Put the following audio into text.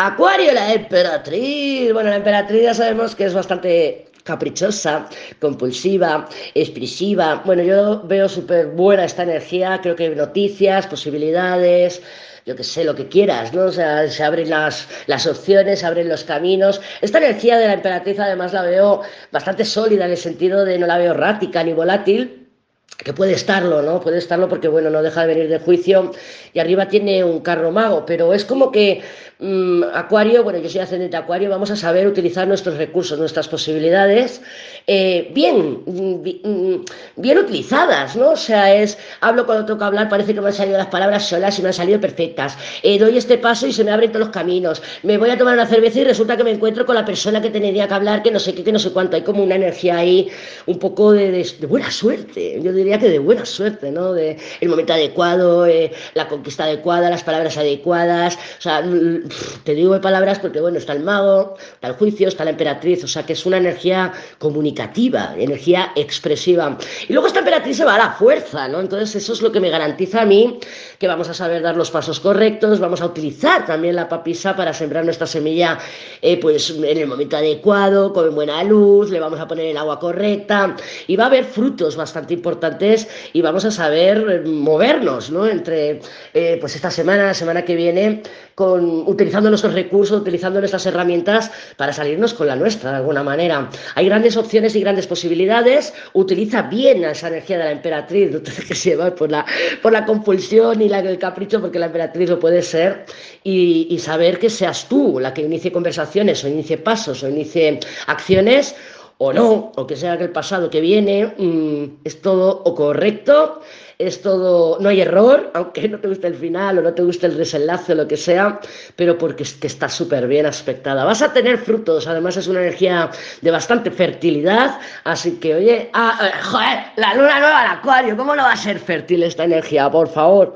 Acuario, la emperatriz. Bueno, la emperatriz ya sabemos que es bastante caprichosa, compulsiva, expresiva. Bueno, yo veo súper buena esta energía, creo que hay noticias, posibilidades, yo que sé, lo que quieras, ¿no? O sea, se abren las, las opciones, se abren los caminos. Esta energía de la emperatriz además la veo bastante sólida en el sentido de no la veo errática ni volátil, que puede estarlo, ¿no? Puede estarlo porque, bueno, no deja de venir de juicio y arriba tiene un carro mago, pero es como que mmm, Acuario, bueno, yo soy ascendente Acuario, vamos a saber utilizar nuestros recursos, nuestras posibilidades eh, bien, mm, bien utilizadas, ¿no? O sea, es, hablo cuando toca hablar, parece que me han salido las palabras solas y me han salido perfectas. Eh, doy este paso y se me abren todos los caminos. Me voy a tomar una cerveza y resulta que me encuentro con la persona que tendría que hablar, que no sé qué, que no sé cuánto. Hay como una energía ahí, un poco de buena suerte. Yo diría que de buena suerte, ¿no? De el momento adecuado, eh, la conquista adecuada, las palabras adecuadas. O sea, te digo de palabras porque, bueno, está el mago, está el juicio, está la emperatriz, o sea, que es una energía comunicativa, energía expresiva. Y luego esta emperatriz se va a la fuerza, ¿no? Entonces, eso es lo que me garantiza a mí que vamos a saber dar los pasos correctos, vamos a utilizar también la papisa para sembrar nuestra semilla, eh, pues, en el momento adecuado, con buena luz, le vamos a poner el agua correcta y va a haber frutos bastante importantes y vamos a saber eh, movernos ¿no? entre eh, pues esta semana, la semana que viene, con, utilizando nuestros recursos, utilizando nuestras herramientas para salirnos con la nuestra de alguna manera. Hay grandes opciones y grandes posibilidades. Utiliza bien esa energía de la emperatriz, no te dejes llevar por la, por la compulsión la, el capricho, porque la emperatriz lo puede ser, y, saber que seas tú la que inicie conversaciones o inicie pasos o inicie acciones o no, o que sea que el pasado que viene mmm, es todo o correcto, es todo, no hay error, aunque no te guste el final o no te guste el desenlace o lo que sea, pero porque que está súper bien aspectada. Vas a tener frutos, además es una energía de bastante fertilidad, así que oye, ah, eh, la luna nueva al acuario, ¿cómo no va a ser fértil esta energía, por favor?